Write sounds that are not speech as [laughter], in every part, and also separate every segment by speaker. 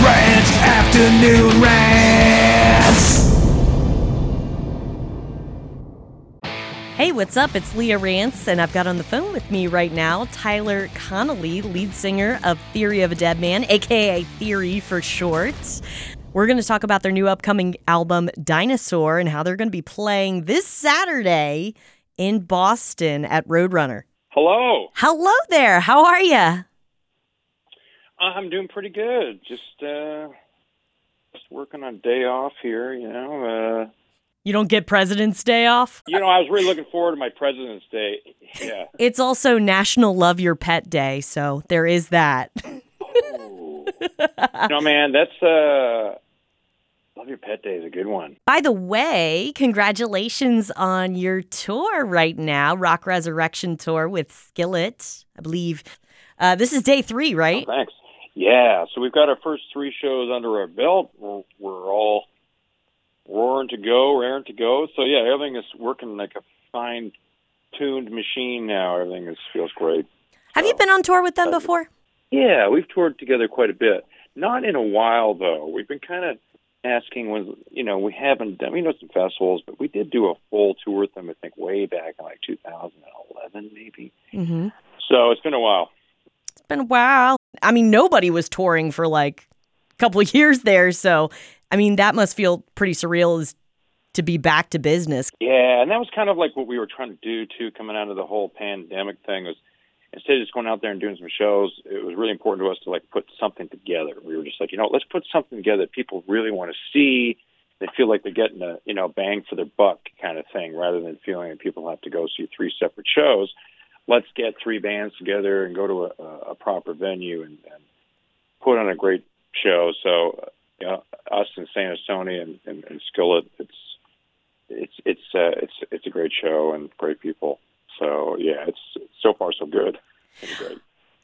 Speaker 1: Rant Afternoon Rant.
Speaker 2: Hey, what's up? It's Leah Rance, and I've got on the phone with me right now Tyler Connolly, lead singer of Theory of a Dead Man, aka Theory for short. We're going to talk about their new upcoming album, Dinosaur, and how they're going to be playing this Saturday in Boston at Roadrunner.
Speaker 3: Hello.
Speaker 2: Hello there. How are you?
Speaker 3: I'm doing pretty good. Just uh just working on day off here, you know. Uh
Speaker 2: You don't get President's Day off?
Speaker 3: you know, I was really looking forward to my President's Day. Yeah. [laughs]
Speaker 2: It's also National Love Your Pet Day, so there is that.
Speaker 3: Ooh. [laughs] no man, that's uh Love Your Pet Day is a good one.
Speaker 2: By the way, congratulations on your tour right now, Rock Resurrection Tour with Skillet. I believe uh, this is day three, right?
Speaker 3: Oh, thanks. Yeah, so we've got our first three shows under our belt. We're, we're all roaring to go, raring to go. So yeah, everything is working like a fine-tuned machine now. Everything is feels great.
Speaker 2: Have you been on tour with them
Speaker 3: Uh,
Speaker 2: before?
Speaker 3: Yeah, we've toured together quite a bit. Not in a while though. We've been kind of asking when you know we haven't done. We know some festivals, but we did do a full tour with them. I think way back in like 2011, maybe.
Speaker 2: Mm-hmm.
Speaker 3: So it's been a while.
Speaker 2: It's been a while. I mean, nobody was touring for like a couple of [laughs] years there, so I mean that must feel pretty surreal as to be back to business.
Speaker 3: Yeah, and that was kind of like what we were trying to do too, coming out of the whole pandemic thing. Was instead of just going out there and doing some shows, it was really important to us to like put something together. We were just like, you know, let's put something together that people really want to see. They feel like they're getting a you know bang for their buck kind of thing, rather than feeling that people have to go see three separate shows. Let's get three bands together and go to a, a proper venue and, and put on a great show. So, you know, us and Saint Asonia and, and, and Skillet, it's it's it's uh, it's it's a great show and great people. So yeah, it's so far so good.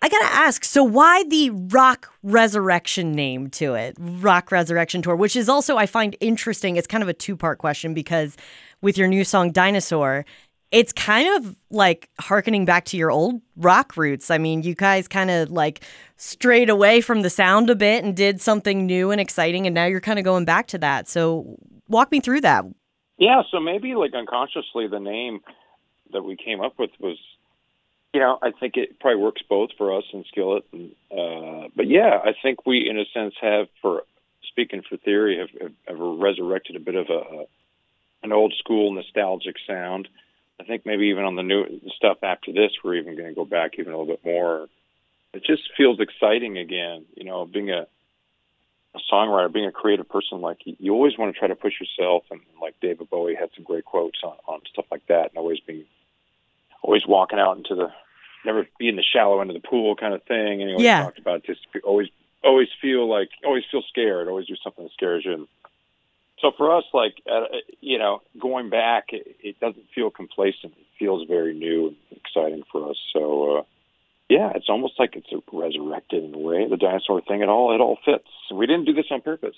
Speaker 2: I gotta ask, so why the Rock Resurrection name to it? Rock Resurrection Tour, which is also I find interesting. It's kind of a two part question because with your new song Dinosaur, it's kind of like harkening back to your old rock roots. I mean, you guys kind of like strayed away from the sound a bit and did something new and exciting, and now you're kind of going back to that. So walk me through that.
Speaker 3: Yeah, so maybe like unconsciously the name that we came up with was, you know, I think it probably works both for us and Skillet. And, uh, but yeah, I think we, in a sense, have for speaking for theory, have, have, have resurrected a bit of a, an old school nostalgic sound. I think maybe even on the new stuff after this, we're even going to go back even a little bit more. It just feels exciting again, you know, being a a songwriter, being a creative person, like you, you always want to try to push yourself. And like David Bowie had some great quotes on, on stuff like that, and always being, always walking out into the, never be in the shallow end of the pool kind of thing. And he always
Speaker 2: Yeah.
Speaker 3: talked about just always, always feel like, always feel scared, always do something that scares you. And so for us, like uh, you know, going back, it, it doesn't feel complacent. It feels very new and exciting for us. So. uh yeah, it's almost like it's resurrected in a way. The dinosaur thing, it all it all fits. We didn't do this on purpose.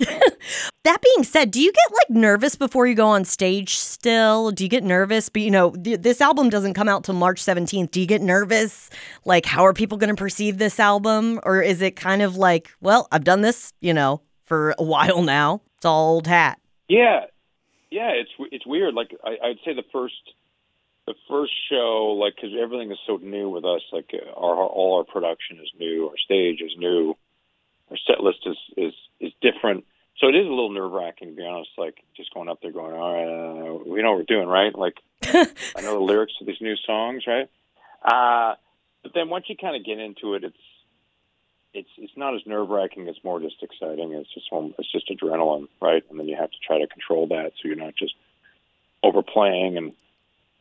Speaker 3: [laughs]
Speaker 2: That being said, do you get like nervous before you go on stage still? Do you get nervous? But you know, th- this album doesn't come out till March 17th. Do you get nervous? Like, how are people going to perceive this album? Or is it kind of like, well, I've done this, you know, for a while now. It's all old hat.
Speaker 3: yeah, yeah, it's it's weird. Like I, I'd say the first the first show, like because everything is so new with us. Like uh, our all our production is new, our stage is new, our set list is is is different. So it is a little nerve wracking to be honest. Like just going up there, going, all right, uh, we know what we're doing, right? Like [laughs] I know the lyrics to these new songs, right? Uh, but then once you kind of get into it, it's it's it's not as nerve wracking. It's more just exciting. It's just it's just adrenaline, right? And then you have to try to control that so you're not just overplaying and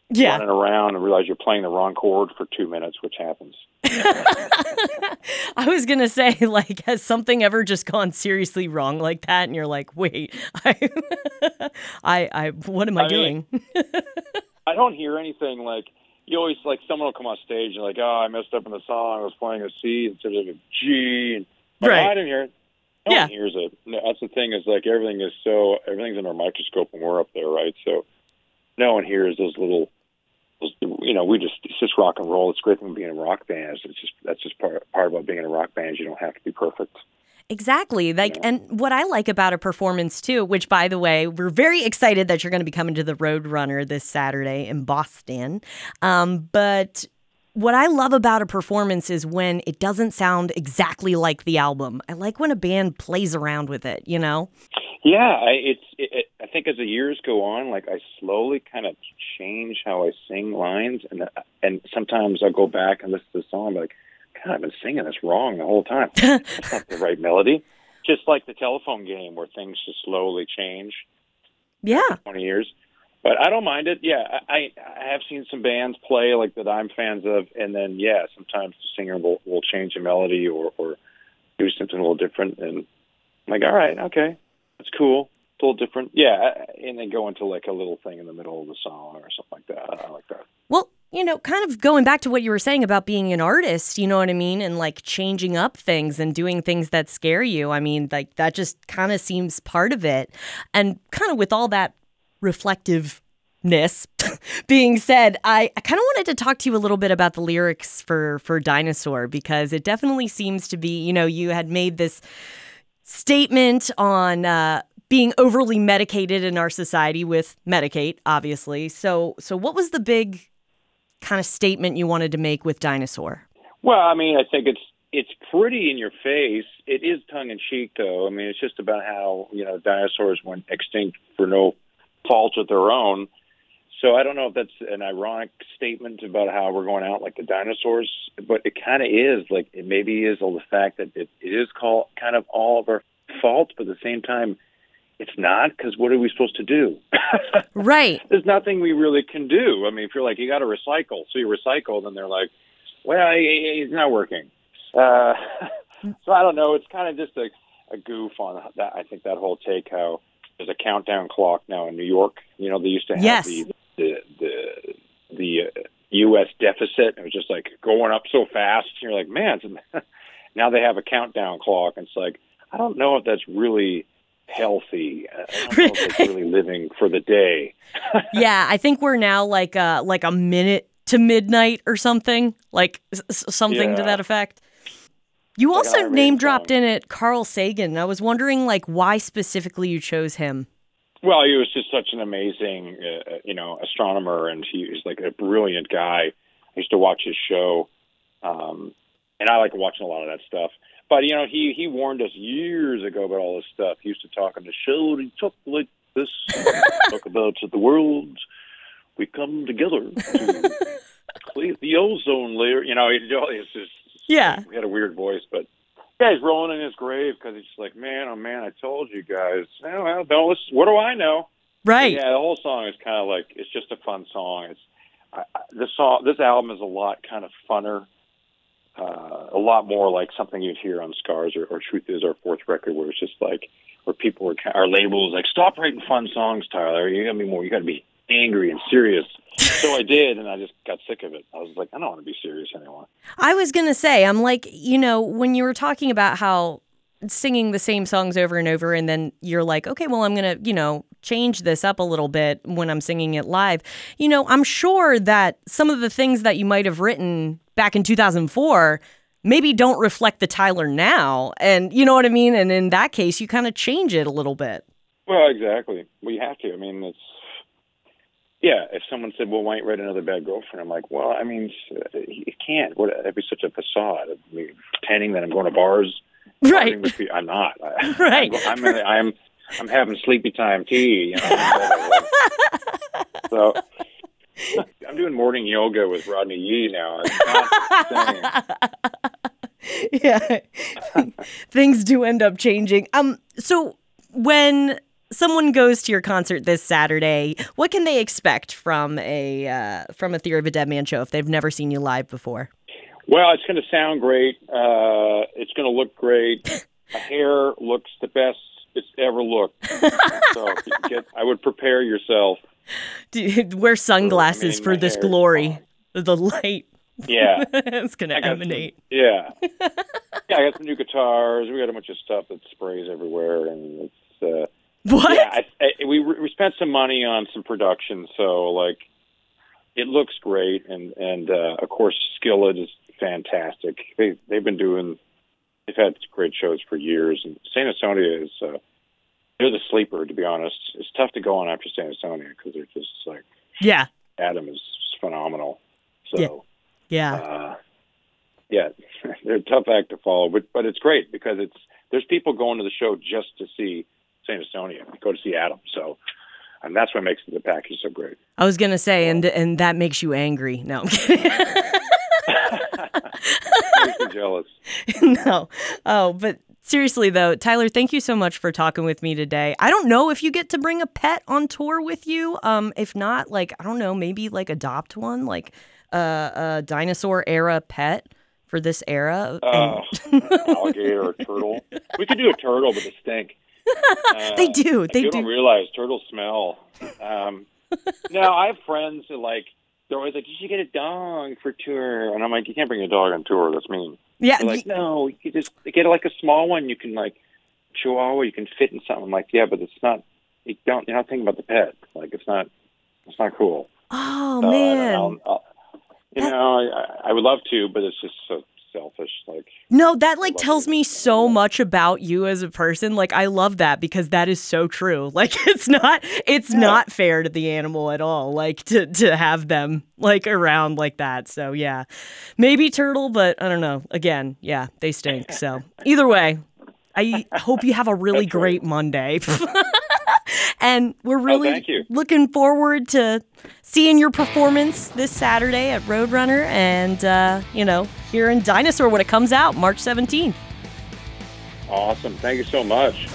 Speaker 3: yeah. running around and realize you're playing the wrong chord for two minutes, which happens. [laughs] [laughs]
Speaker 2: I was going to say, like, has something ever just gone seriously wrong like that? And you're like, wait, I, [laughs] I, I what am I,
Speaker 3: I mean-
Speaker 2: doing?
Speaker 3: I don't hear anything like you always like someone will come on stage and like, oh, I messed up in the song. I was playing a C instead of a G. And like,
Speaker 2: Right.
Speaker 3: "Oh, I didn't hear it. No
Speaker 2: Yeah.
Speaker 3: one hears it. No, That's the thing is like everything is so everything's under a microscope when we're up there, right? So no one hears those little. Those, you know, we just it's just rock and roll. It's great thing being in a rock band. It's just that's just part part about being in a rock band. You don't have to be perfect.
Speaker 2: Exactly. Like and what I like about a performance too, which by the way, we're very excited that you're going to be coming to the Roadrunner this Saturday in Boston. Um, but what I love about a performance is when it doesn't sound exactly like the album. I like when a band plays around with it, you know?
Speaker 3: Yeah, I, it's. It, it, I think as the years go on, like I slowly kind of change how I sing lines, and and sometimes I'll go back and listen to the song, and be like, God, I've been singing this wrong the whole time. [laughs] That's not the right melody. Just like the telephone game, where things just slowly change.
Speaker 2: Yeah.
Speaker 3: Twenty years. But I don't mind it. Yeah, I I have seen some bands play like that I'm fans of, and then yeah, sometimes the singer will will change a melody or or do something a little different, and I'm like, all right, okay, that's cool. It's a little different. Yeah, and then go into like a little thing in the middle of the song or something like that. I like that.
Speaker 2: Well, you know, kind of going back to what you were saying about being an artist, you know what I mean? And like changing up things and doing things that scare you. I mean, like that just kind of seems part of it. And kind of with all that reflectiveness [laughs] being said, I, I kind of wanted to talk to you a little bit about the lyrics for for Dinosaur because it definitely seems to be, you know, you had made this statement on uh, being overly medicated in our society with Medicate, obviously. So so what was the big kind of statement you wanted to make with Dinosaur?
Speaker 3: Well, I mean, I think it's it's pretty in your face. It is tongue in cheek, though. I mean, it's just about how you know dinosaurs went extinct for no fault of their own. So I don't know if that's an ironic statement about how we're going out like the dinosaurs, but it kind of is. Like it maybe is all the fact that it, it is called kind of all of our fault, but at the same time, it's not because what are we supposed to do? [laughs]
Speaker 2: right.
Speaker 3: There's nothing we really can do. I mean, if you're like you got to recycle, so you recycle, then they're like, well, it's not working. Uh, [laughs] so I don't know. It's kind of just a, a goof on that. I think that whole take how there's a countdown clock now in New York. You know, they used to have
Speaker 2: yes.
Speaker 3: the the the, the uh, U.S. deficit. It was just like going up so fast. You're like, man. [laughs] now they have a countdown clock. And it's like, I don't know if that's really healthy. I don't know if it's really living for the day. [laughs]
Speaker 2: yeah, I think we're now like uh like a minute to midnight or something, like s- something
Speaker 3: Yeah.
Speaker 2: to that effect. You
Speaker 3: like
Speaker 2: also name dropped in it Carl Sagan. I was wondering like why specifically you chose him.
Speaker 3: Well, he was just such an amazing, uh, you know, astronomer, and he was like a brilliant guy. I used to watch his show, um, and I like watching a lot of that stuff. But you know, he he warned us years ago about all this stuff. He used to talk on the show, and he talked like this, [laughs] talk about the world. We come together to [laughs] clear the ozone layer. You know, he it's just
Speaker 2: Yeah.
Speaker 3: he had a weird voice, but yeah, he's rolling in his grave because he's just like, man, oh man, I told you guys. Oh, well, don't listen. What do I know?
Speaker 2: Right.
Speaker 3: Yeah, the whole song is kind of like it's just a fun song. It's I, I, this song. This album is a lot kind of funner, uh, a lot more like something you'd hear on Scars or, or Truth Is our fourth record, where it's just like where people ki- our labels like stop writing fun songs, Tyler. You got to be more. You got to be angry and serious. so I did, and I just got sick of it. I was like, I don't want to be serious anymore.
Speaker 2: I was to say, I'm like, you know, when you were talking about how singing the same songs over and over, and then you're like, okay, well, I'm to, you know, change this up a little bit when I'm singing it live. You know, I'm sure that some of the things that you might have written back in 2004 maybe don't reflect the Tyler now. And you know what I mean? And in that case, you kind of change it a little bit.
Speaker 3: Well, exactly. We have to. I mean, it's yeah. If someone said, "Well, why don't you write another bad girlfriend?" I'm like, "Well, I mean, you can't. What? That'd be such a facade. I mean, pretending that I'm going to bars. [laughs]
Speaker 2: Right.
Speaker 3: partying with people- I'm not. [laughs]
Speaker 2: Right.
Speaker 3: I'm. I'm, I'm, I'm having sleepy time tea. You know. [laughs] so. I'm doing morning yoga with Rodney Yee now. It's not the same. [laughs]
Speaker 2: yeah [laughs] things do end up changing um so when someone goes to your concert this saturday what can they expect from a uh, from a theory of a dead man show if they've never seen you live before
Speaker 3: Well, it's going to sound great. Uh, it's going to look great. My hair looks the best it's ever looked. [laughs] so get, I would prepare yourself.
Speaker 2: Do you [laughs] wear sunglasses
Speaker 3: mean,
Speaker 2: for this
Speaker 3: hair-
Speaker 2: glory the light
Speaker 3: Yeah, [laughs]
Speaker 2: it's gonna
Speaker 3: got some-
Speaker 2: emanate
Speaker 3: yeah, yeah. I got some new guitars. We got a bunch of stuff that sprays everywhere, and it's uh,
Speaker 2: what
Speaker 3: yeah. I, I, we we spent some money on some production, so like it looks great, and and uh, of course Skillet is fantastic. They they've been doing they've had great shows for years. And Saint Asonia is uh, they're the sleeper. To be honest, it's tough to go on after Saint Asonia because they're just like
Speaker 2: Yeah.
Speaker 3: Adam is phenomenal. So
Speaker 2: Yeah. Yeah.
Speaker 3: uh, yeah, [laughs] they're a tough act to follow, but but it's great because it's there's people going to the show just to see Saint Asonia, go to see Adam. So, and that's what makes the package so great.
Speaker 2: I was gonna say, and and that makes you angry. No, [laughs] I'm kidding.
Speaker 3: Makes me jealous. [laughs]
Speaker 2: no. Oh, but seriously though, Tyler, thank you so much for talking with me today. I don't know if you get to bring a pet on tour with you. Um, if not, like I don't know, maybe like adopt one, like uh, a dinosaur era pet for this era.
Speaker 3: Uh, [laughs] alligator or turtle. We could do a turtle, but they stink. Uh, [laughs]
Speaker 2: They do, they
Speaker 3: you
Speaker 2: do.
Speaker 3: don't realize turtles smell. Um, no, I have friends that like they're always like, you should get a dog for tour, and I'm like, you can't bring a dog on tour. That's mean.
Speaker 2: Yeah,
Speaker 3: They're like, no, you just get like a small one. You can like chew chihuahua. You can fit in something. I'm like, yeah, but it's not. You don't. You're not thinking about the pet. Like it's not. It's not cool.
Speaker 2: oh
Speaker 3: Uh,
Speaker 2: man.
Speaker 3: I'll- I'll- you know, I, I would love to, but it's just so selfish. Like,
Speaker 2: No, that like tells me so much about you as a person. Like I love that because that is so true. [laughs] Like it's not it's not fair to the animal at all. Like to to have them like around like that. So yeah. Maybe turtle, but I don't know. Again, yeah, they stink. So [laughs] either way, I hope you have a really great Monday. [laughs] and we're really
Speaker 3: thank you.
Speaker 2: looking forward to seeing your performance this Saturday at Roadrunner and uh, you know, here in Dinosaur when it comes out March 17th.
Speaker 3: awesome. Thank you so much.